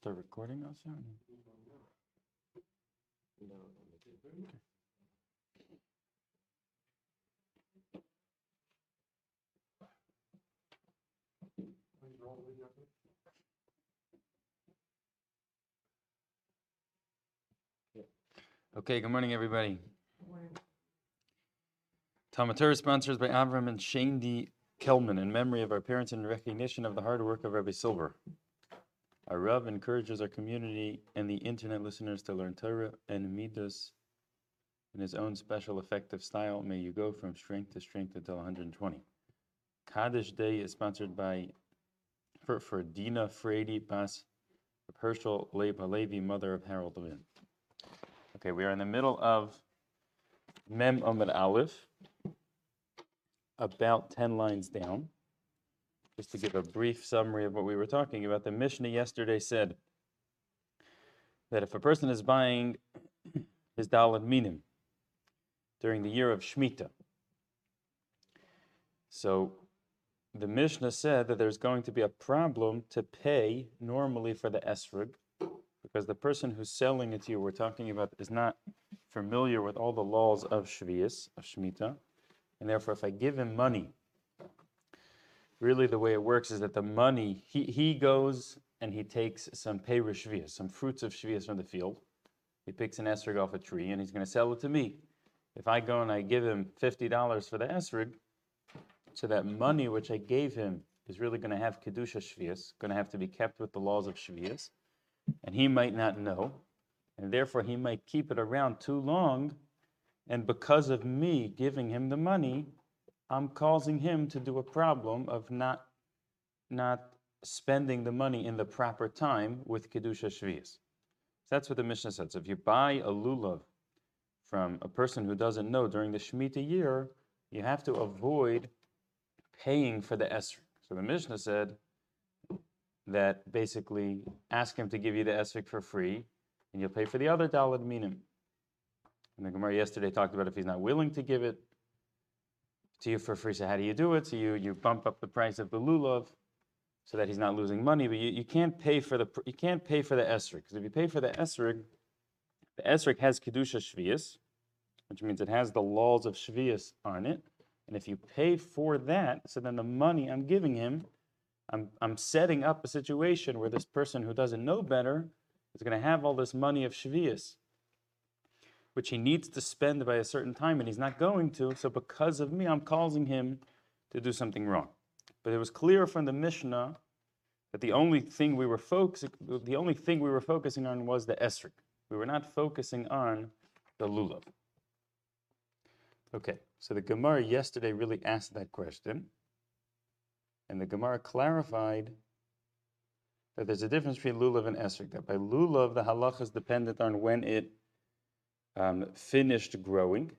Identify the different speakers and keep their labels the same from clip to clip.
Speaker 1: Start recording also? Okay, good morning, everybody. Talmud Torah sponsored by Avram and Shandi Kelman in memory of our parents and recognition of the hard work of Rabbi Silver. Our Rav encourages our community and the internet listeners to learn Torah and Midas in his own special effective style. May you go from strength to strength until 120. Kaddish Day is sponsored by for, for Dina Frady Bas Herschel Leib Halevi, mother of Harold Levin. Okay, we are in the middle of Mem Amud Aleph, about 10 lines down. Just to give a brief summary of what we were talking about, the Mishnah yesterday said that if a person is buying his Daled Minim during the year of Shemitah, so the Mishnah said that there's going to be a problem to pay normally for the esrog because the person who's selling it to you, we're talking about, is not familiar with all the laws of Shvius, of Shemitah, and therefore, if I give him money, really the way it works is that the money, he, he goes and he takes some peiru Shvius, some fruits of Shvius from the field. He picks an esrog off a tree and he's going to sell it to me. If I go and I give him $50 for the esrog, so that money which I gave him is really going to have kedusha shvius, going to have to be kept with the laws of shvius, and he might not know, and therefore he might keep it around too long, and because of me giving him the money, I'm causing him to do a problem of not not spending the money in the proper time with kedusha shvius. That's what the Mishnah says. If you buy a lulav from a person who doesn't know during the Shemitah year, you have to avoid paying for the esrog. So the Mishnah said that basically ask him to give you the esrog for free, and you'll pay for the other daled minim. And the Gemara yesterday talked about if he's not willing to give it to you for free. So how do you do it? So you you bump up the price of the lulav so that he's not losing money, but you, you can't pay for the you can't pay for the esrog because if you pay for the esrog, the esrog has kedusha shvius, which means it has the laws of shvius on it. And if you pay for that, so then the money I'm giving him, I'm, I'm setting up a situation where this person who doesn't know better is going to have all this money of Shavias, which he needs to spend by a certain time, and he's not going to. So because of me, I'm causing him to do something wrong. But it was clear from the Mishnah that the only thing we were focusing, the only thing we were focusing on was the esrog. We were not focusing on the lulav. Okay, so the Gemara yesterday really asked that question, and the Gemara clarified that there's a difference between lulav and esrog. That by lulav, the halacha is dependent on when it um, finished growing,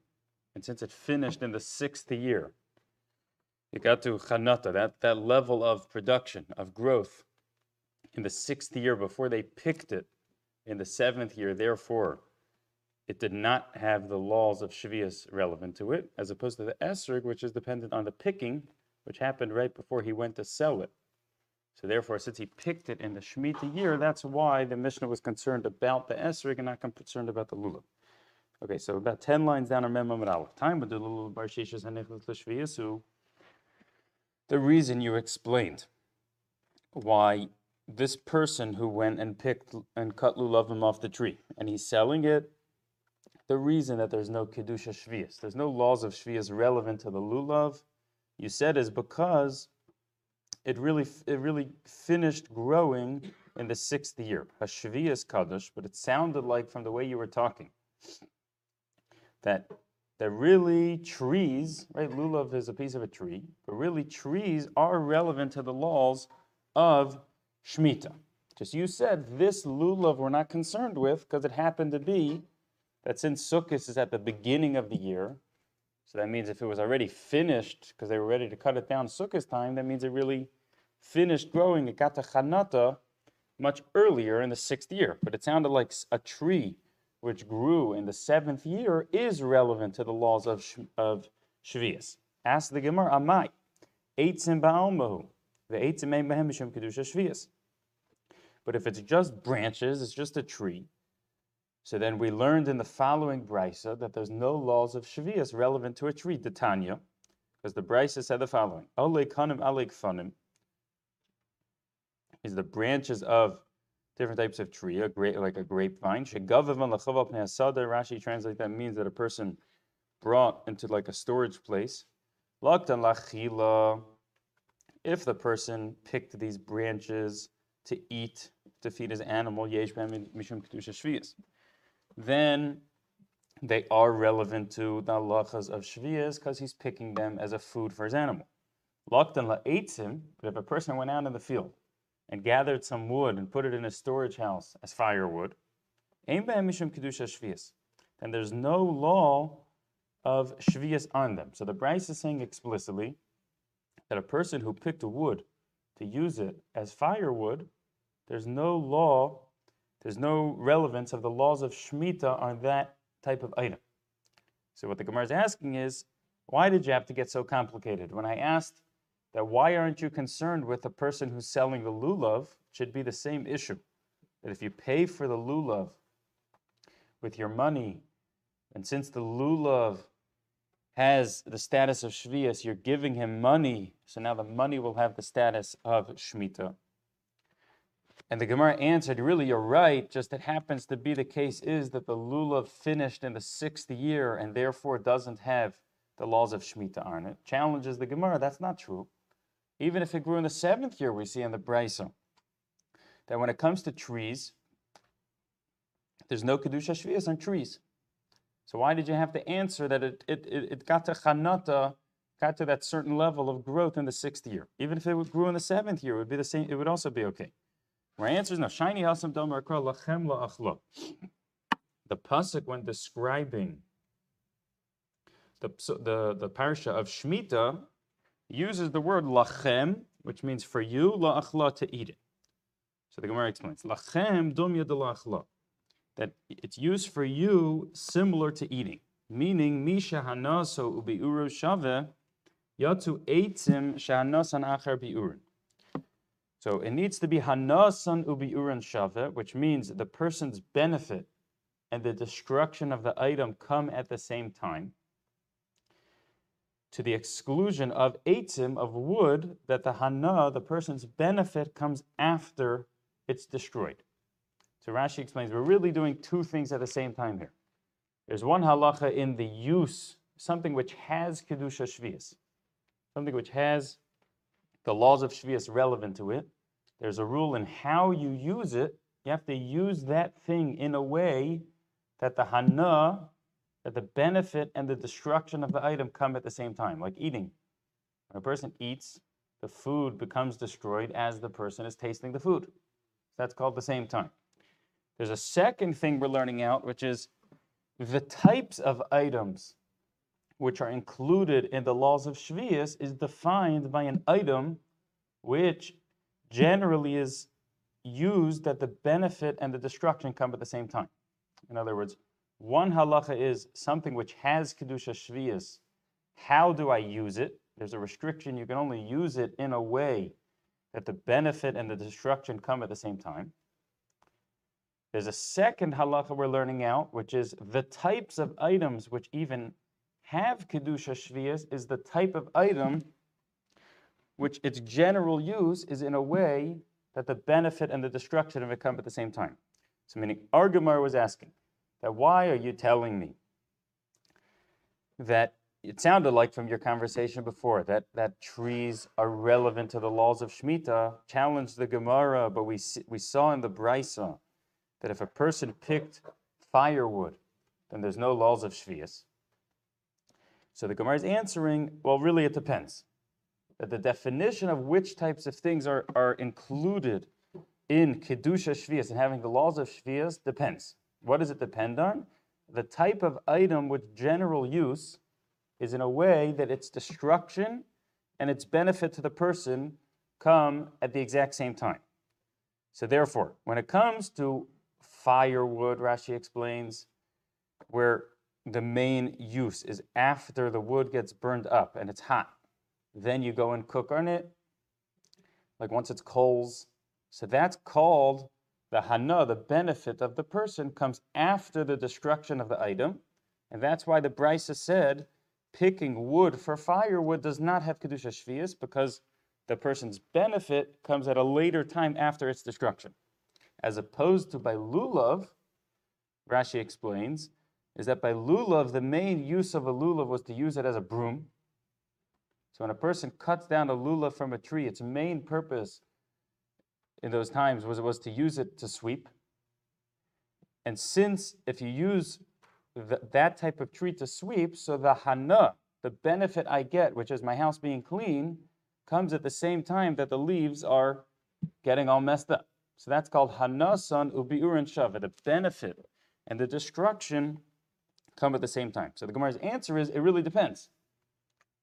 Speaker 1: and since it finished in the sixth year, it got to chanata, that, that level of production, of growth, in the sixth year before they picked it in the seventh year. Therefore, it did not have the laws of Shavias relevant to it, as opposed to the Esrog, which is dependent on the picking, which happened right before he went to sell it. So therefore, since he picked it in the Shemitah year, that's why the Mishnah was concerned about the Esrog and not concerned about the Lulav. Okay, so about 10 lines down our Mem Amud Aleph. Time with the Lulav Bar Shishas Hanichlas L'Shviyasu. The reason you explained why this person who went and picked and cut lulavim off the tree, and he's selling it the reason that there's no kedusha shvius, there's no laws of shvius relevant to the lulav, you said is because it really it really finished growing in the sixth year. Hashvius kadosh, but it sounded like from the way you were talking that that really trees, right? Lulav is a piece of a tree, but really trees are relevant to the laws of Shemitah. Just you said this lulav we're not concerned with because it happened to be that since Sukkot is at the beginning of the year, so that means if it was already finished, because they were ready to cut it down Sukkot's time, that means it really finished growing. It got to Chanata much earlier in the sixth year. But it sounded like a tree which grew in the seventh year is relevant to the laws of, of Shvias. Ask the Gemara, Amai, Eitzim Ba'almahu, the Eitzim Behem Kedusha Shvias. But if it's just branches, it's just a tree. So then we learned in the following brisa that there's no laws of shvius relevant to a tree, Titania, because the brisa said the following: "Ole kanim alek fanim." Is the branches of different types of tree, a grape, like a grapevine. Rashi translate that means that a person brought into like a storage place. If the person picked these branches to eat, to feed his animal, then they are relevant to the halachas of shvias because he's picking them as a food for his animal. Loktan la'etzim, but if a person went out in the field and gathered some wood and put it in a storage house as firewood, then there's no law of shvias on them. So the Bryce is saying explicitly that a person who picked wood to use it as firewood, there's no law, there's no relevance of the laws of Shemitah on that type of item. So what the Gemara is asking is, why did you have to get so complicated? When I asked that why aren't you concerned with the person who's selling the lulav, should be the same issue. That if you pay for the lulav with your money, and since the lulav has the status of shvius, you're giving him money, so now the money will have the status of shmita. And the Gemara answered, really, you're right, just it happens to be the case is that the lulav finished in the sixth year and therefore doesn't have the laws of Shemitah on it. Challenges the Gemara, that's not true. Even if it grew in the seventh year, we see in the Brisa that when it comes to trees, there's no Kedusha Shvias on trees. So why did you have to answer that it, it, it, it got to Chanata, got to that certain level of growth in the sixth year? Even if it grew in the seventh year, it would be the same, it would also be okay. My answer is no. Shiny hasam domar lachem la'achla. The pasuk when describing the, the, the parsha of Shemitah uses the word lachem, which means for you, la'achla, to eat it. So the Gemara explains, lachem dumya de la'achla, that it's used for you similar to eating, meaning misha hanaso ubi uru shave yatu eitzim shahanasan achar bi'urin. So it needs to be hanasan ubi uran shave, which means the person's benefit and the destruction of the item come at the same time to the exclusion of eitzim, of wood, that the hana, the person's benefit, comes after it's destroyed. So Rashi explains we're really doing two things at the same time here. There's one halacha in the use, something which has kedusha shvius, something which has the laws of shvius relevant to it. There's a rule in how you use it. You have to use that thing in a way that the hana, that the benefit and the destruction of the item come at the same time, like eating. When a person eats, the food becomes destroyed as the person is tasting the food. That's called the same time. There's a second thing we're learning out, which is the types of items which are included in the laws of Shvius is defined by an item which generally is used that the benefit and the destruction come at the same time. In other words, one halacha is something which has kedusha shvius. How do I use it? There's a restriction. You can only use it in a way that the benefit and the destruction come at the same time. There's a second halacha we're learning out, which is the types of items which even have kedusha shvius is the type of item which its general use is in a way that the benefit and the destruction of it come at the same time. So meaning, Argamar was asking, that why are you telling me that it sounded like from your conversation before that, that trees are relevant to the laws of Shemitah, challenged the Gemara, but we, we saw in the Brisa that if a person picked firewood, then there's no laws of Shvias. So the Gemara is answering, well, really it depends. That the definition of which types of things are, are included in Kedusha Shvias and having the laws of Shvias depends. What does it depend on? The type of item with general use is in a way that its destruction and its benefit to the person come at the exact same time. So therefore, when it comes to firewood, Rashi explains, where the main use is after the wood gets burned up and it's hot. Then you go and cook on it. Like once it's coals, So that's called the hana, the benefit of the person comes after the destruction of the item. And that's why the Brisa said picking wood for firewood does not have Kedusha Shvias because the person's benefit comes at a later time after its destruction. As opposed to by lulav, Rashi explains, is that by lulav, the main use of a lulav was to use it as a broom. So when a person cuts down a lulav from a tree, its main purpose in those times was, was to use it to sweep. And since if you use th- that type of tree to sweep, so the hana, the benefit I get, which is my house being clean, comes at the same time that the leaves are getting all messed up. So that's called hanasan ubiurin shava. The benefit and the destruction come at the same time. So the Gemara's answer is it really depends.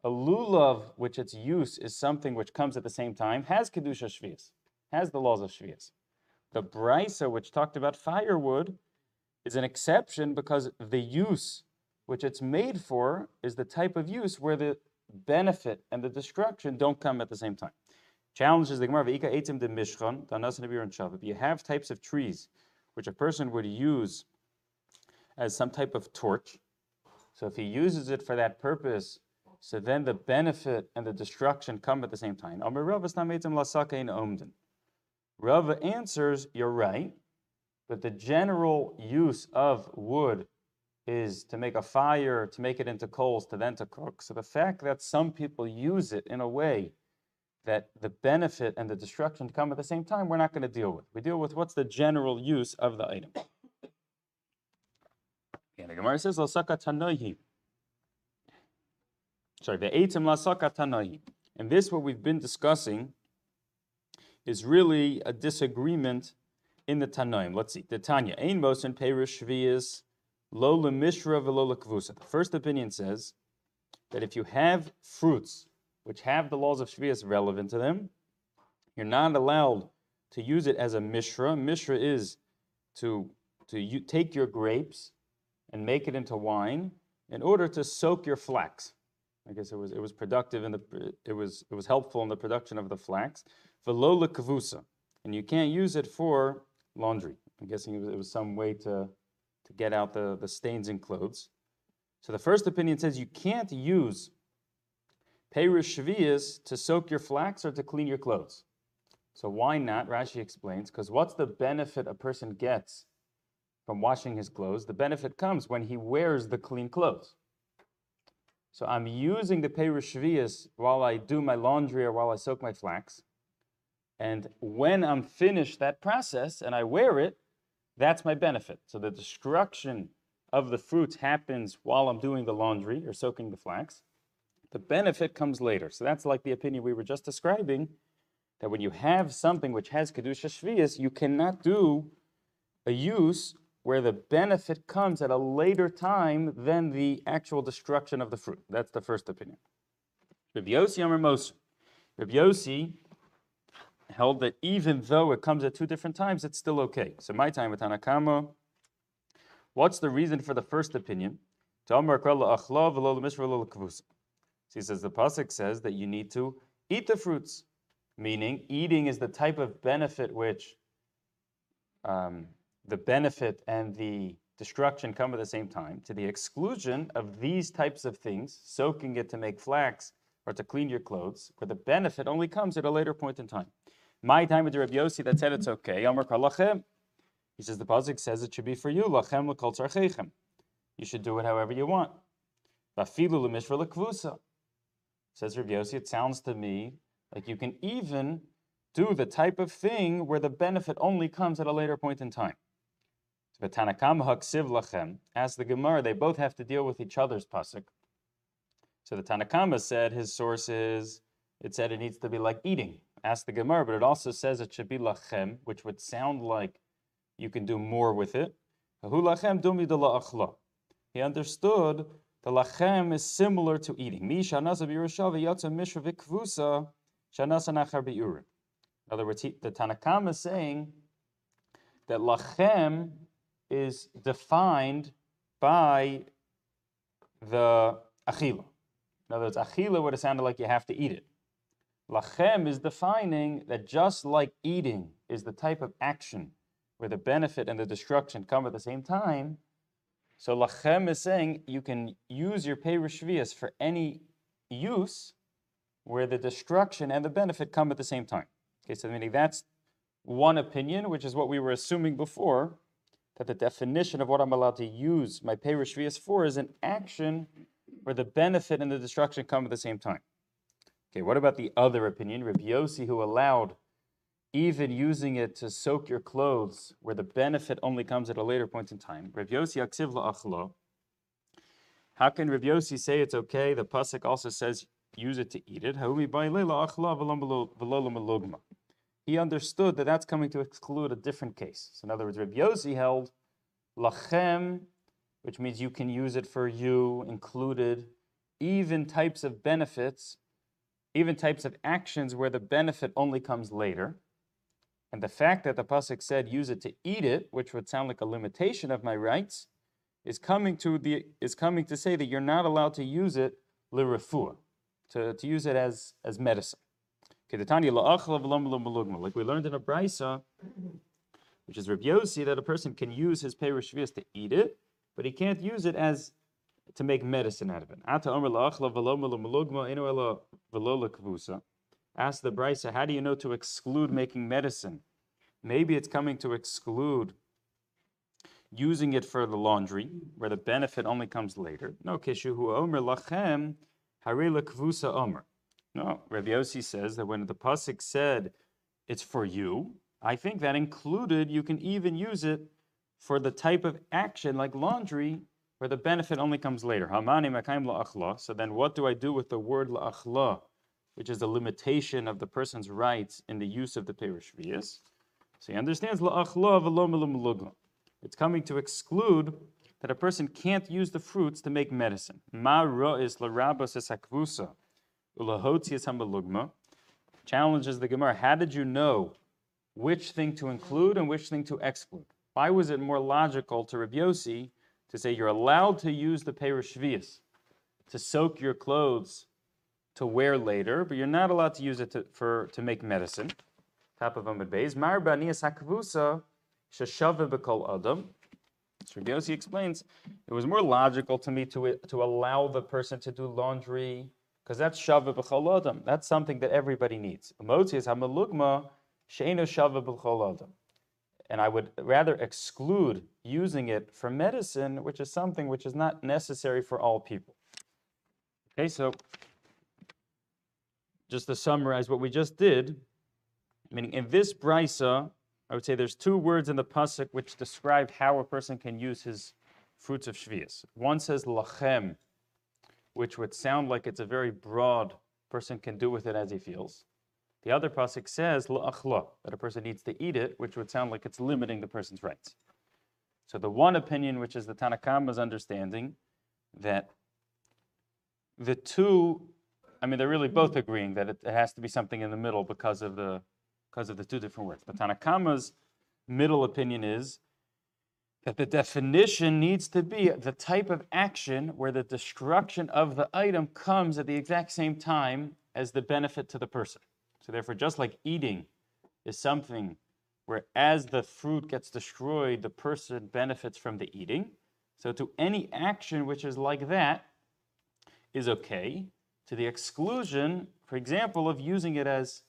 Speaker 1: A lulav, which its use is something which comes at the same time, has kedusha shvius, has the laws of shvius. The brisa, which talked about firewood, is an exception because the use which it's made for is the type of use where the benefit and the destruction don't come at the same time. Challenges the Gemara, etim de you have types of trees which a person would use as some type of torch, so if he uses it for that purpose, so then the benefit and the destruction come at the same time. Amar Rav omden. Rav answers, you're right, but the general use of wood is to make a fire, to make it into coals, to then to cook. So the fact that some people use it in a way that the benefit and the destruction come at the same time, we're not going to deal with. We deal with what's the general use of the item. And the Gemara says, Lasaka tanohi. Sorry, the eitim lasaka tanohi. And this, what we've been discussing, is really a disagreement in the Tanoim. Let's see. The Tanya, Ein Mosin Perish Shvias Lo mishra velo kvusa. The first opinion says that if you have fruits which have the laws of Shvias relevant to them, you're not allowed to use it as a mishra. Mishra is to, to you, take your grapes and make it into wine in order to soak your flax. I guess it was it was productive in the it was it was helpful in the production of the flax. Velola kavusa, and you can't use it for laundry. I'm guessing it was, it was some way to to get out the, the stains in clothes. So the first opinion says you can't use Shvias to soak your flax or to clean your clothes. So why not? Rashi explains, because what's the benefit a person gets from washing his clothes? The benefit comes when he wears the clean clothes. So I'm using the Shvias while I do my laundry or while I soak my flax. And when I'm finished that process and I wear it, that's my benefit. So the destruction of the fruits happens while I'm doing the laundry or soaking the flax. The benefit comes later. So that's like the opinion we were just describing that when you have something which has Kedusha Shvias, you cannot do a use where the benefit comes at a later time than the actual destruction of the fruit. That's the first opinion. Rabbi Yossi Amar. Rabbi Yossi held that even though it comes at two different times, it's still okay. So my time with Tanna Kamma, what's the reason for the first opinion? So he says the pasuk says that you need to eat the fruits, meaning eating is the type of benefit which um, the benefit and the destruction come at the same time, to the exclusion of these types of things, soaking it to make flax or to clean your clothes, where the benefit only comes at a later point in time. My time with the Rabbi Yossi that said it's okay. He says the pasuk says it should be for you. You should do it however you want. Says Rabbi Yossi, it sounds to me like you can even do the type of thing where the benefit only comes at a later point in time. As the Gemara, they both have to deal with each other's pasuk. So the Tanna Kamma said his source is it said it needs to be like eating. Ask the Gemara, but it also says it should be lachem, which would sound like you can do more with it. He understood the lachem is similar to eating. In other words, he, the Tanakam is saying that lachem is defined by the achila. In other words, achila would have sounded like you have to eat it. Lachem is defining that just like eating is the type of action where the benefit and the destruction come at the same time, so lachem is saying you can use your perush for any use where the destruction and the benefit come at the same time. Okay, so meaning that's one opinion, which is what we were assuming before, that the definition of what I'm allowed to use my perush for is an action where the benefit and the destruction come at the same time. Okay, what about the other opinion, Rabbi Yossi, who allowed even using it to soak your clothes, where the benefit only comes at a later point in time. Rav Yossi aksiv la'achlo. How can Rav Yossi say it's okay? The pasuk also says use it to eat it. He understood that that's coming to exclude a different case. So in other words, Rav Yossi held lachem, which means you can use it for you, included even types of benefits, even types of actions where the benefit only comes later. And the fact that the pasuk said use it to eat it, which would sound like a limitation of my rights, is coming to the is coming to say that you're not allowed to use it lirafua, to, to use it as as medicine. Like we learned in a brisa, which is Rabbi Yossi, that a person can use his perush to eat it, but he can't use it as to make medicine out of it. Ask the Brisa, how do you know to exclude making medicine? Maybe it's coming to exclude using it for the laundry, where the benefit only comes later. No, kishuhu omer lachem harela kvusa omer. No, Rabbi Yossi says that when the pasuk said it's for you, I think that included you can even use it for the type of action like laundry where the benefit only comes later. So then what do I do with the word la'achla? which is a limitation of the person's rights in the use of the Perush So he understands It's coming to exclude that a person can't use the fruits to make medicine. Challenges the Gemara. How did you know which thing to include and which thing to exclude? Why was it more logical to Rabbi Yossi to say you're allowed to use the Perush to soak your clothes to wear later, but you're not allowed to use it to, for, to make medicine. Top of Amud Beis. Mar b'aniyas hakvusa Yossi explains, it was more logical to me to, to allow the person to do laundry, because that's shava b'chol adam. That's something that everybody needs. Emotzi is hamalugma she'eno shava b'chol adam. And I would rather exclude using it for medicine, which is something which is not necessary for all people. Okay, so just to summarize what we just did, meaning in this brisa, I would say there's two words in the pasuk which describe how a person can use his fruits of shvius. One says lachem, which would sound like it's a very broad person can do with it as he feels. The other pasuk says la'achla, that a person needs to eat it, which would sound like it's limiting the person's rights. So the one opinion, which is the Tanna Kamma's understanding, that the two I mean, they're really both agreeing that it, it has to be something in the middle because of the because of the two different words. But Tanna Kamma's middle opinion is that the definition needs to be the type of action where the destruction of the item comes at the exact same time as the benefit to the person. So therefore, just like eating is something where as the fruit gets destroyed, the person benefits from the eating. So to any action which is like that is okay to the exclusion, for example, of using it as,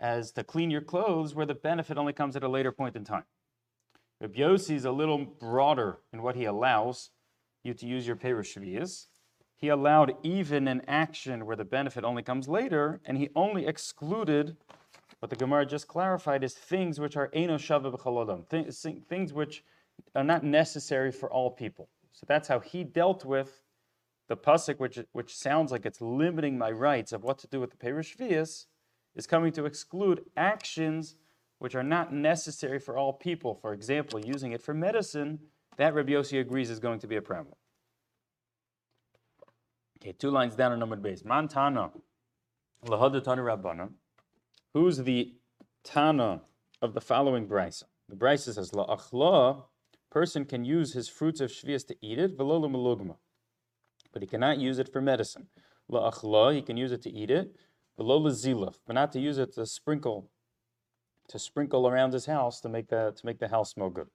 Speaker 1: as to clean your clothes where the benefit only comes at a later point in time. Rabbi is a little broader in what he allows you to use your perush He allowed even an action where the benefit only comes later, and he only excluded what the Gemara just clarified is things which are eno shava things which are not necessary for all people. So that's how he dealt with the pasuk, which which sounds like it's limiting my rights of what to do with the perush is coming to exclude actions which are not necessary for all people. For example, using it for medicine, that Rabbi Yossi agrees is going to be a problem. Okay, two lines down on Amud Beis. Man Tana, Lahadatana Rabbana. Who's the Tana of the following brisa? The brisa says, La'achla, person can use his fruits of shvias to eat it, v'lo malugma but he cannot use it for medicine. La'achla, he can use it to eat it, below zilaf, but not to use it to sprinkle to sprinkle around his house to make the to make the house smell good.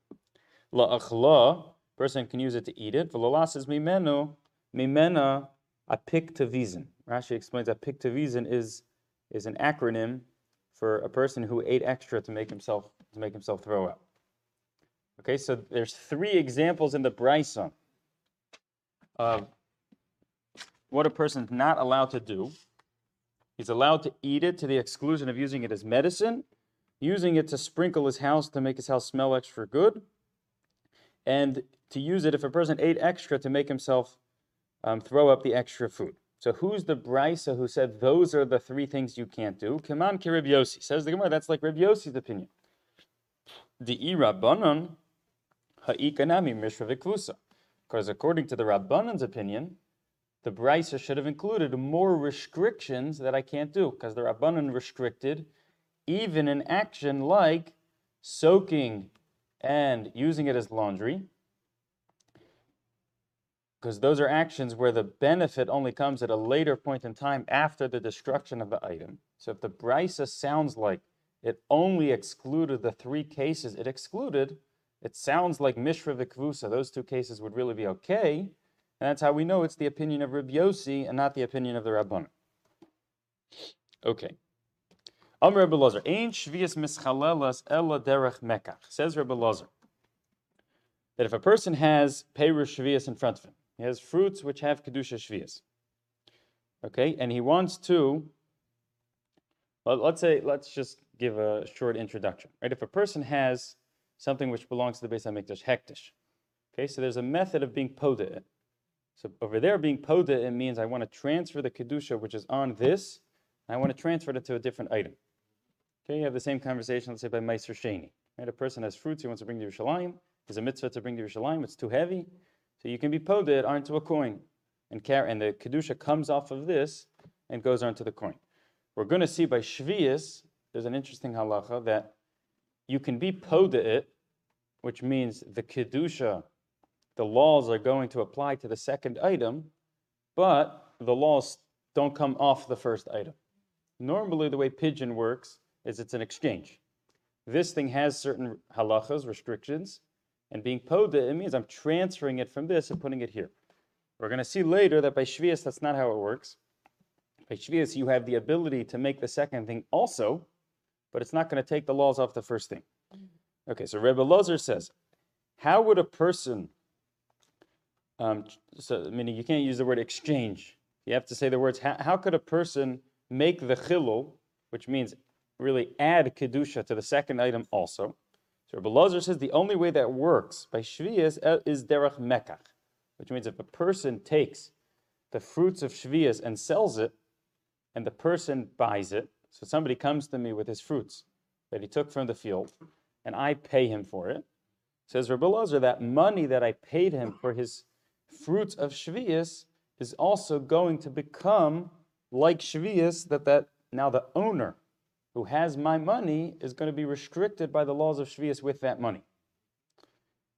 Speaker 1: La'achla, person can use it to eat it. V'lolas is mimenu, mimena apiktavisin. Rashi explains apiktavisin is is an acronym for a person who ate extra to make himself to make himself throw up. Okay, so there's three examples in the Brisa of what a person's not allowed to do. He's allowed to eat it to the exclusion of using it as medicine, using it to sprinkle his house to make his house smell extra good, and to use it if a person ate extra to make himself um, throw up the extra food. So who's the brisa who said those are the three things you can't do? Kaman ki. Says the Gemara, that's like Reb Yossi's opinion. The Rabbanon ha'ikanami mishra v'kvusa. Because according to the Rabbanon's opinion, the brisa should have included more restrictions that I can't do, because the Rabbanon restricted even an action like soaking and using it as laundry, because those are actions where the benefit only comes at a later point in time after the destruction of the item. So if the brisa sounds like it only excluded the three cases it excluded, it sounds like Mishra Vikvusa. Those two cases would really be okay. And that's how we know it's the opinion of Reb Yossi and not the opinion of the Rabbanon. Okay. Am Rebbe Lozer, Ein Shvias Mischalelas Ella Derech Mekach. Says Rebbe Lozer that if a person has Perush Shvias in front of him, he has fruits which have Kedusha Shvias. Okay, and he wants to, well, let's say, let's just give a short introduction. Right, if a person has something which belongs to the Beis Hamikdash, hekdesh. Okay, so there's a method of being poda. So over there, being poda it means I want to transfer the kedusha which is on this, I want to transfer it to a different item. Okay, you have the same conversation, let's say by Meiser Sheni. Right, a person has fruits he wants to bring to Yerushalayim. There's a mitzvah to bring to Yerushalayim. It's too heavy, so you can be poda it onto a coin, and and the kedusha comes off of this and goes onto the coin. We're going to see by Shvius, there's an interesting halacha that you can be poda it, which means the kedusha, the laws are going to apply to the second item, but the laws don't come off the first item. Normally, the way pidyon works is it's an exchange. This thing has certain halachas, restrictions, and being poda, it means I'm transferring it from this and putting it here. We're going to see later that by Shvias, that's not how it works. By Shvias, you have the ability to make the second thing also, but it's not going to take the laws off the first thing. Okay, so Rebbe Lozer says, how would a person, um, so meaning you can't use the word exchange. You have to say the words, how, how could a person make the chilul, which means really add kedusha to the second item also? So Rebbe Lozer says the only way that works by shvias uh, is derech mekach, which means if a person takes the fruits of shvias and sells it, and the person buys it, so somebody comes to me with his fruits that he took from the field, and I pay him for it. Says Rabbi Lazar, that money that I paid him for his fruits of Shvius is also going to become like Shvius, that, that now the owner who has my money is going to be restricted by the laws of Shvius with that money.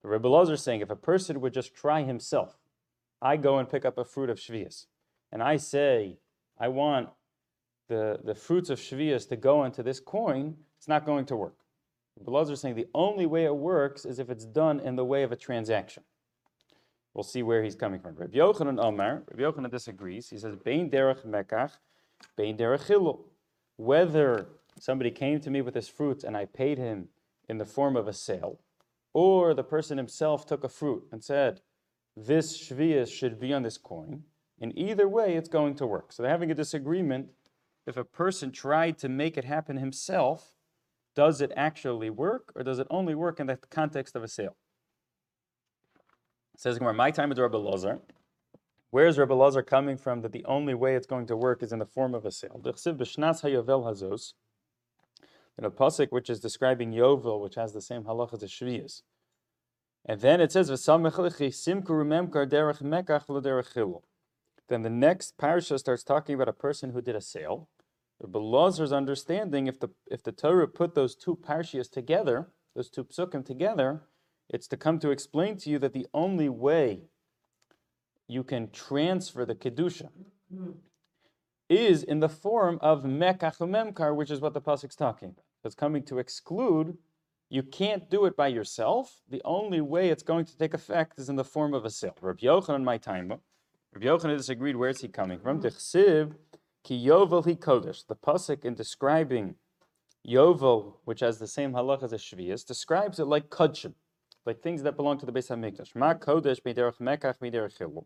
Speaker 1: The Rebbe Lazar is saying if a person would just try himself, I go and pick up a fruit of Shvius, and I say, I want the, the fruits of Shvias to go into this coin, it's not going to work. The Rebbe Belazar is saying the only way it works is if it's done in the way of a transaction. We'll see where he's coming from. Rabbi Yochanan Omar, Rabbi Yochanan disagrees. He says, Bein derech mekach, bein derech chilul. Whether somebody came to me with his fruits and I paid him in the form of a sale, or the person himself took a fruit and said, this shvias should be on this coin, in either way it's going to work. So they're having a disagreement if a person tried to make it happen himself, does it actually work or does it only work in the context of a sale? Says my time is Rabbi Lazar. Where is Rabbi Lazar coming from that the only way it's going to work is in the form of a sale? In a pasuk which is describing Yovel, which has the same halacha as Shviyas. And then it says, Then the next parasha starts talking about a person who did a sale. Rabbi Lazar's understanding, if the if the Torah put those two parshias together, those two psukim together, it's to come to explain to you that the only way you can transfer the kedusha hmm. is in the form of mekach memkar, which is what the pasuk's talking about. That's coming to exclude, you can't do it by yourself. The only way it's going to take effect is in the form of a sale. Rabbi Yochanan, my time. Rabbi Yochanan disagreed. Where is he coming from? Ki hi. The pasuk in describing yovel, which has the same halach as a describes it like kudshim, like things that belong to the Beis Hamikdash. Ma kodesh miderach mekach miderach.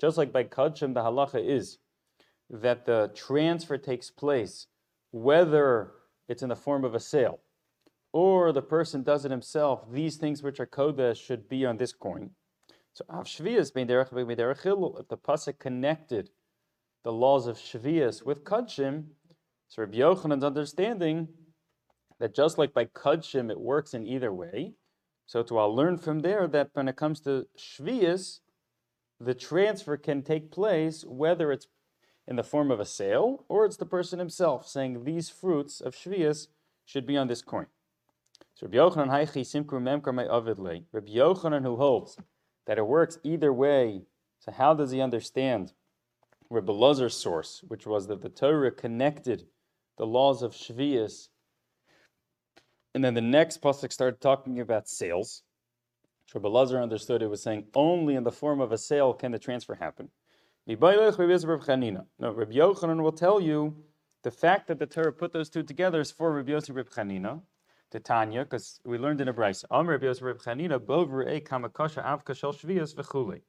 Speaker 1: Just like by kudshim, the halacha is that the transfer takes place, whether it's in the form of a sale or the person does it himself, these things which are kodesh should be on this coin. So av shvias if the pasuk connected the laws of shvias with kudshim, so Rabbi Yochanan's understanding that just like by kudshim it works in either way, so to I'll learn from there that when it comes to shvias, the transfer can take place whether it's in the form of a sale or it's the person himself saying these fruits of shvias should be on this coin. So Rabbi Yochanan. Rabbi Yochanan who holds that it works either way. So how does he understand Rabbi Lazar's source, which was that the Torah connected the laws of Shvias, and then the next pasuk started talking about sales. Rabbi Lazar understood it was saying only in the form of a sale can the transfer happen. No, Rabbi Yochanan will tell you the fact that the Torah put those two together is for Rabbi Yosef Reb Chanina to Tanya, because we learned in a brayse. Amr Rabbi Yosef Reb Chanina bover e kamakasha avka shel shvius v'chuli.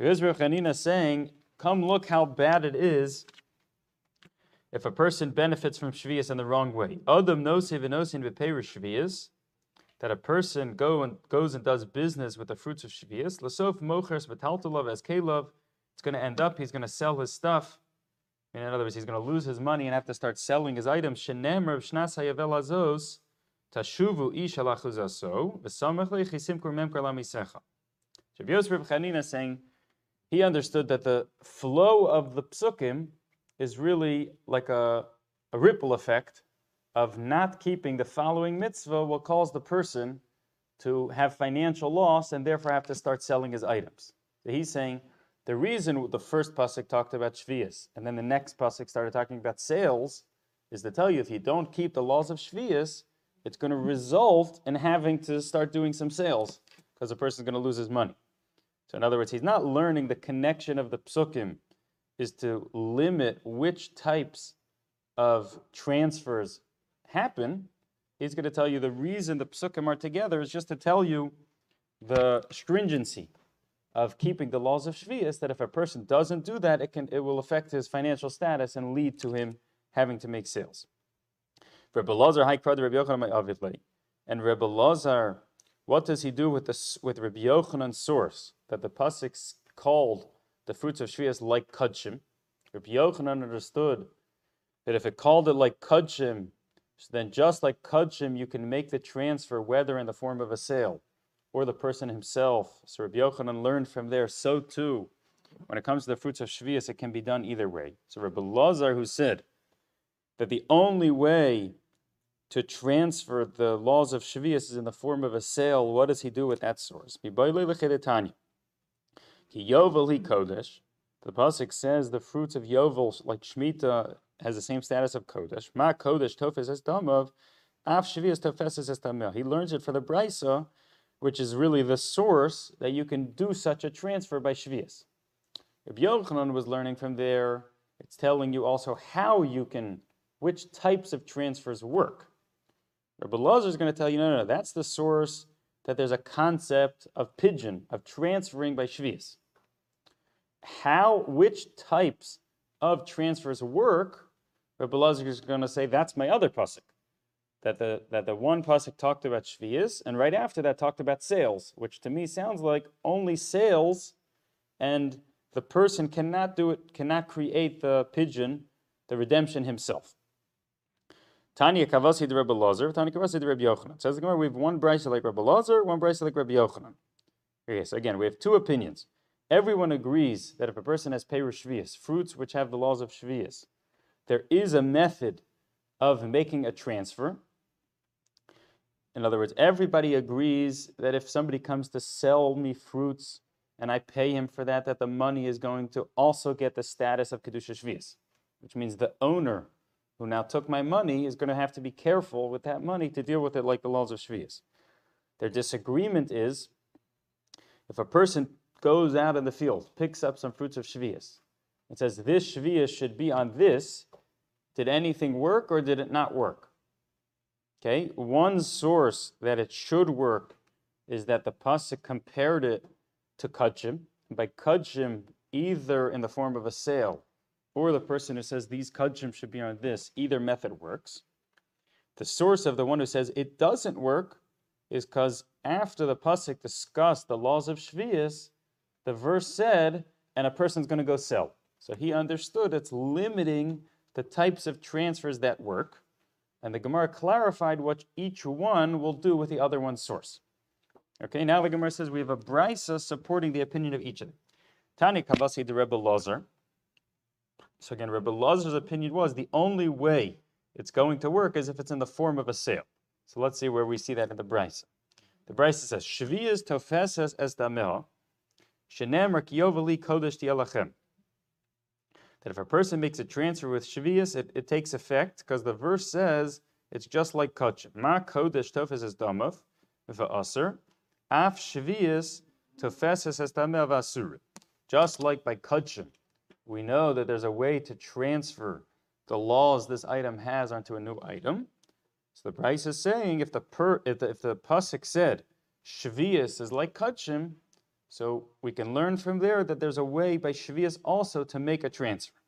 Speaker 1: Rabbi Reb Chanina saying, "Come look how bad it is." If a person benefits from shvius in the wrong way, Adam nosev v'nosin v'perish shvius, that a person go and goes and does business with the fruits of shvius, lasof mochers v'taltulav as kalov, it's going to end up he's going to sell his stuff in other words, he's going to lose his money and have to start selling his items. Shenem Rav Shnas Hayavel Azos Tashuvu Ish Alachuzaso V'samachle Chisim Kurmem Karlam Isecha. Rav Yosef Chanina saying he understood that the flow of the psukim is really like a, a ripple effect of not keeping the following mitzvah will cause the person to have financial loss and therefore have to start selling his items. So he's saying the reason the first pasuk talked about shvius and then the next pasuk started talking about sales is to tell you if you don't keep the laws of shvius, it's going to result in having to start doing some sales because the person's going to lose his money. So in other words, he's not learning the connection of the psukim is to limit which types of transfers happen. He's going to tell you the reason the psukim are together is just to tell you the stringency of keeping the laws of Shvius, that if a person doesn't do that, it, can, it will affect his financial status and lead to him having to make sales. Rebbe Lazar, and Rebbe Lazar, what does he do with the with Rebbe Yochanan's source that the pasuk called the fruits of Shvius like kudshim? Rebbe Yochanan understood that if it called it like kudshim, then just like kudshim, you can make the transfer whether in the form of a sale or the person himself. So Rabbi Yochanan learned from there, so too, when it comes to the fruits of Shvius, it can be done either way. So Rabbi Lazar, who said that the only way to transfer the laws of Shvius is in the form of a sale, what does he do with that source? The Pasuk says the fruits of Yovel, like Shemitah, has the same status of Kodesh. Ma Kodesh Tofes es Damav, Af Shvius Tofes es He learns it for the Brisa which is really the source that you can do such a transfer by Shvias. Rabbi Yochanan was learning from there, it's telling you also how you can, which types of transfers work. Rabbi Lazar is going to tell you, no, no, no, that's the source that there's a concept of pidyon, of transferring by Shvias. How, which types of transfers work, Rabbi Lazar is going to say, that's my other pasuk that the that the one pasuk talked about shvius, and right after that talked about sales, which to me sounds like only sales, and the person cannot do it, cannot create the pidyon, the redemption himself. Tanya Kavasi the Rebbe Lazar, Tanya Kavasi the Rebbe Yochanan. Says the Gemara, we have one brisa like Rebbe Lazar, one brisa like Rebbe Yochanan. Okay, so again, we have two opinions. Everyone agrees that if a person has perush shvius, fruits which have the laws of shvius, there is a method of making a transfer, in other words, everybody agrees that if somebody comes to sell me fruits and I pay him for that, that the money is going to also get the status of Kedusha Shvius, which means the owner who now took my money, is going to have to be careful with that money to deal with it like the laws of Shvias. Their disagreement is if a person goes out in the field, picks up some fruits of Shvias, and says, This Shvias should be on this, did anything work or did it not work? Okay, one source that it should work is that the pasuk compared it to kachim. By kachim, either in the form of a sale or the person who says these kachim should be on this, either method works. The source of the one who says it doesn't work is because after the pasuk discussed the laws of shvius, the verse said, and a person's going to go sell. So he understood it's limiting the types of transfers that work, and the Gemara clarified what each one will do with the other one's source. Okay, now the Gemara says we have a brisa supporting the opinion of each of them. Tani Kabasi de Rebbe Lozer. So again, Rebbe Lozer's opinion was the only way it's going to work is if it's in the form of a sale. So let's see where we see that in the brisa. The brisa says, "Shvias tofeses es dameh, shenemar kiyovali kodesh tielachem." That if a person makes a transfer with shvias, it, it takes effect because the verse says it's just like kachim. Ma kodesh tofes damav v'aser af shvias tofeses es dameh v'asur. Just like by kachim, we know that there's a way to transfer the laws this item has onto a new item. So the price is saying if the per, if the, if the said shvius is like kachim, so we can learn from there that there's a way by shvius also to make a transfer.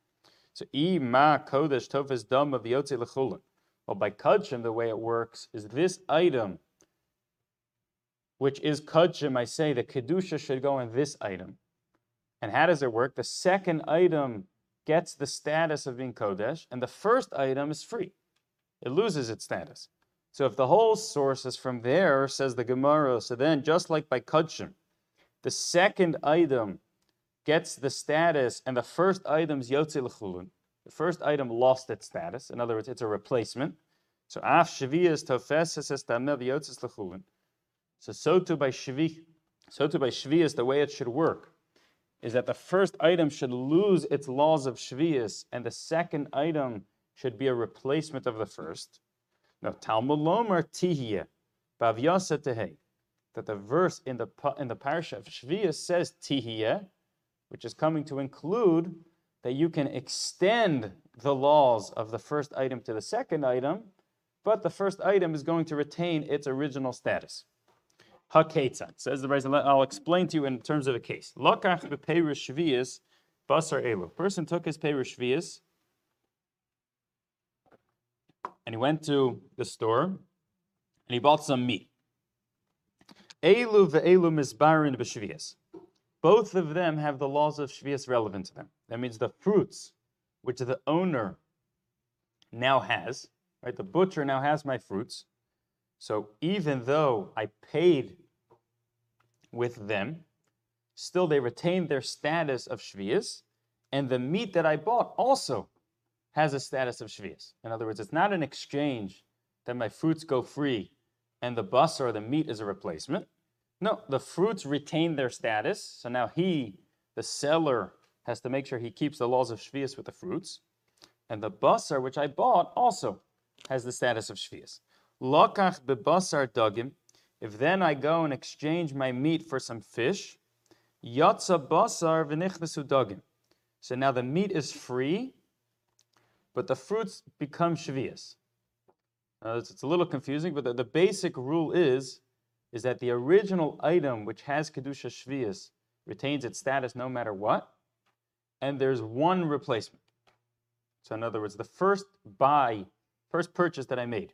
Speaker 1: So i ma kodesh tofes dam of yotze lechulin. Well, by kachim, the way it works is this item, which is kachim. I say the kedusha should go in this item. And how does it work? The second item gets the status of being Kodesh, and the first item is free. It loses its status. So if the whole source is from there, says the Gemara, so then just like by Kudshim, the second item gets the status, and the first item's Yotze L'chulun. The first item lost its status. In other words, it's a replacement. So af shvias tofeses es tamev yotzes l'chulin. So so too by shvi, so too by shvias, the way it should work is that the first item should lose its laws of shvius, and the second item should be a replacement of the first. Now, Talmud Lomer Tihiyah, Bavyasa Tehei, that the verse in the in the parasha of Shvius says Tihiyah, which is coming to include that you can extend the laws of the first item to the second item, but the first item is going to retain its original status. Haketzat says the Rebbe. I'll explain to you in terms of a case. Lokach bepeirish shvius basar elu. Person took his shvius and he went to the store and he bought some meat. Elu ve'elu misbarin b'shvius. Both of them have the laws of shvius relevant to them. That means the fruits which the owner now has, right? The butcher now has my fruits. So even though I paid with them, still they retain their status of shvius, and the meat that I bought also has a status of shvius. In other words, it's not an exchange that my fruits go free and the bus or the meat is a replacement. No, the fruits retain their status. So now he, the seller, has to make sure he keeps the laws of shvius with the fruits. And the basar, which I bought, also has the status of shvius. Lokach bebasar dagim. If then I go and exchange my meat for some fish, yatsa basar v'nichnesu dagim. So now the meat is free, but the fruits become shvius. Uh, it's, it's, a little confusing, but the, the, basic rule is, is that the original item which has kedusha shvius retains its status no matter what, and there's one replacement. So in other words, the first buy, first purchase that I made,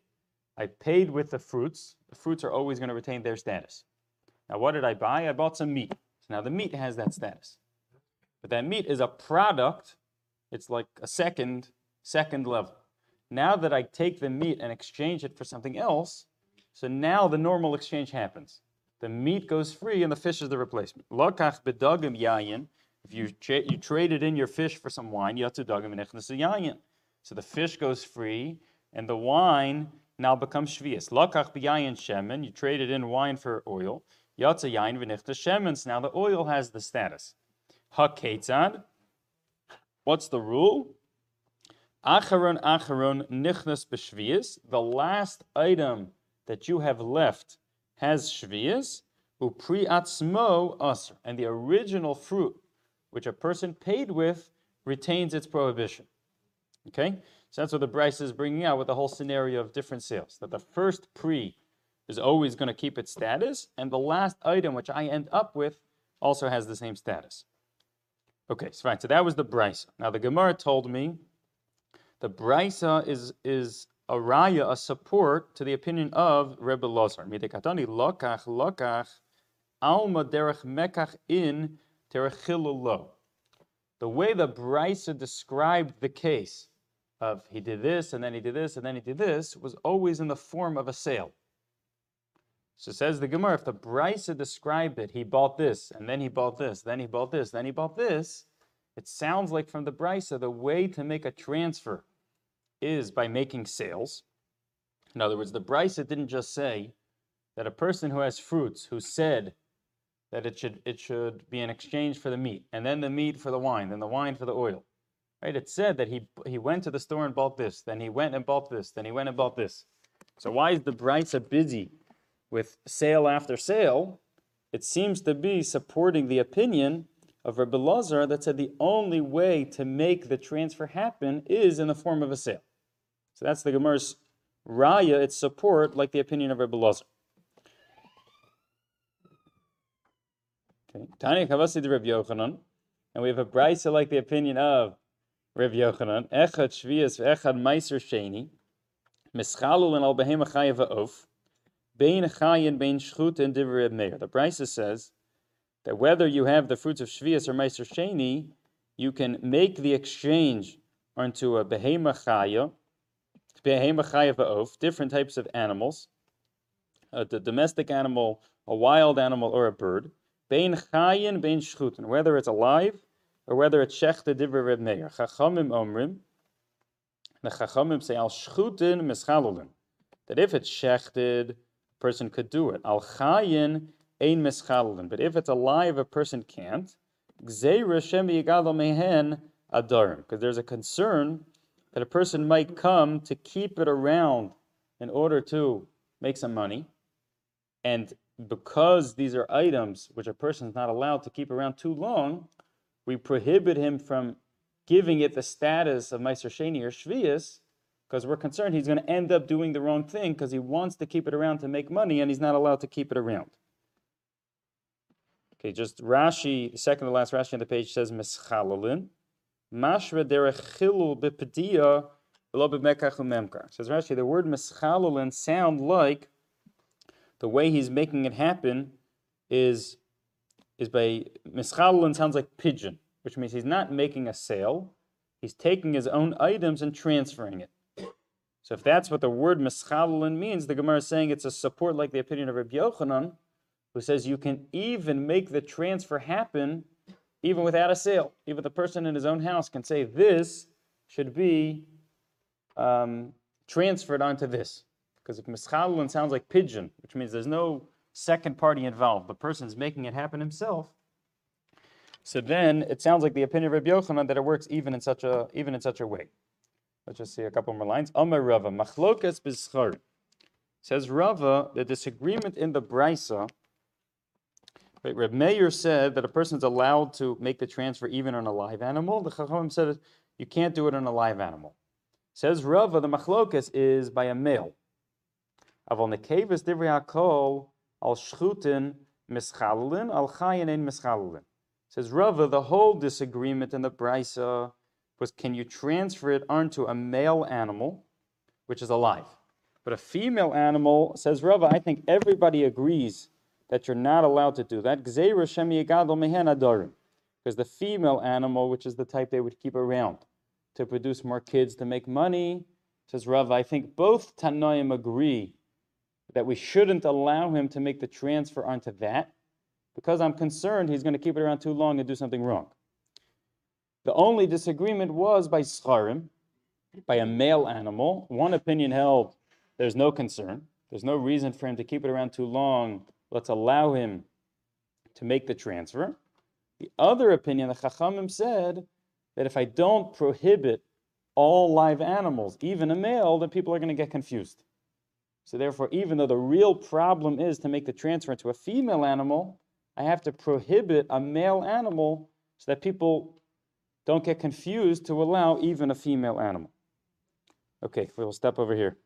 Speaker 1: I paid with the fruits. The fruits are always going to retain their status. Now, what did I buy? I bought some meat. So now the meat has that status. But that meat is a product. It's like a second, second level. Now that I take the meat and exchange it for something else, so now the normal exchange happens. The meat goes free and the fish is the replacement. Lokach bedagim yayin. If you, tra- you traded in your fish for some wine, yatsu dagim yayin. So the fish goes free and the wine now becomes shvius. Lakach b'yayin shemen, you traded in wine for oil. Yatza yayin v'nichta shemens, now the oil has the status. Haketzad, what's the rule? Acharon acharon nichnas b'shvius. The last item that you have left has shvius. Upri atzmo aser. And the original fruit, which a person paid with, retains its prohibition. Okay? So that's what the Brisa is bringing out with the whole scenario of different sales. That the first pre is always going to keep its status, and the last item, which I end up with, also has the same status. Okay, so fine. So that was the Brisa. Now the Gemara told me the Brisa is is a raya, a support to the opinion of Rebbe Lozar. Midekatani lokach lokach alma derech mekach in terechilolo. The way the Brisa described the case of he did this and then he did this and then he did this was always in the form of a sale. So says the Gemara, if the Brisa described it, he bought this, and then he bought this, then he bought this, then he bought this, it sounds like from the Brisa, the way to make a transfer is by making sales. In other words, the Brisa didn't just say that a person who has fruits, who said that it should, it should be in exchange for the meat, and then the meat for the wine, then the wine for the oil. Right? It said that he, he went to the store and bought this, then he went and bought this, then he went and bought this. So why is the Brisa busy with sale after sale, it seems to be supporting the opinion of Rabbi Lazar that said the only way to make the transfer happen is in the form of a sale. So that's the Gemara's raya, its support, like the opinion of Rabbi Lazar. Okay. Tani Kavasi de Rabbi Yochanan, and we have a brisa like the opinion of Rabbi Yochanan. Echad shvias ve'echad meiser sheni, mischalul and al behema chayev va'of. Bein chayin, bein shchut, and divrei meir. The Brisa says that whether you have the fruits of shvius or meiser sheni, you can make the exchange onto a behema va'of, different types of animals, a domestic animal, a wild animal, or a bird. Bein chayin, bein shchutin, whether it's alive or whether it's shechte divrei meir. Chachamim omrim, the chachamim say al shchutin mischalulin, that if it's shechted, a person could do it. Al chayin ein mischalin. But if it's alive, a person can't. Gzeira shem yigadol mehen adarim. Because there's a concern that a person might come to keep it around in order to make some money. And because these are items which a person is not allowed to keep around too long, we prohibit him from giving it the status of Meiser Sheni or Shvius because we're concerned he's going to end up doing the wrong thing because he wants to keep it around to make money and he's not allowed to keep it around. Okay, just Rashi, second to last Rashi on the page says Mischalalin. Mashra derech chilul b'pedia below b'mekach u'memkar. Says Rashi, the word Mischalalin sound like the way he's making it happen is is by Mischalalin sounds like pidyon, which means he's not making a sale. He's taking his own items and transferring it. So if that's what the word mischalulin means, the Gemara is saying it's a support like the opinion of Rabbi Yochanan, who says you can even make the transfer happen even without a sale. Even the person in his own house can say this should be um, transferred onto this. Because if mischalulin sounds like pidyon, which means there's no second party involved, the person is making it happen himself. So then it sounds like the opinion of Rabbi Yochanan that it works even in such a even in such a way. Let's just see a couple more lines. Amar Rava, machlokas b'schar. Says Rava, the disagreement in the Brisa, right, Reb Meir said that a person is allowed to make the transfer even on a live animal. The Chachamim said you can't do it on a live animal. Says Rava, the machlokas is by a male. Avol nekevis divrei hakol al shchutin mischalulin al chayin ein. Says Rava, the whole disagreement in the Brisa was can you transfer it onto a male animal, which is alive? But a female animal, says Rava, I think everybody agrees that you're not allowed to do that. Because the female animal, which is the type they would keep around to produce more kids to make money, says Rava, I think both Tanoim agree that we shouldn't allow him to make the transfer onto that because I'm concerned he's going to keep it around too long and do something wrong. The only disagreement was by scharim, by a male animal. One opinion held there's no concern, there's no reason for him to keep it around too long. Let's allow him to make the transfer. The other opinion, the Chachamim said that if I don't prohibit all live animals, even a male, then people are going to get confused. So therefore, even though the real problem is to make the transfer into a female animal, I have to prohibit a male animal so that people don't get confused to allow even a female animal. Okay, we'll step over here.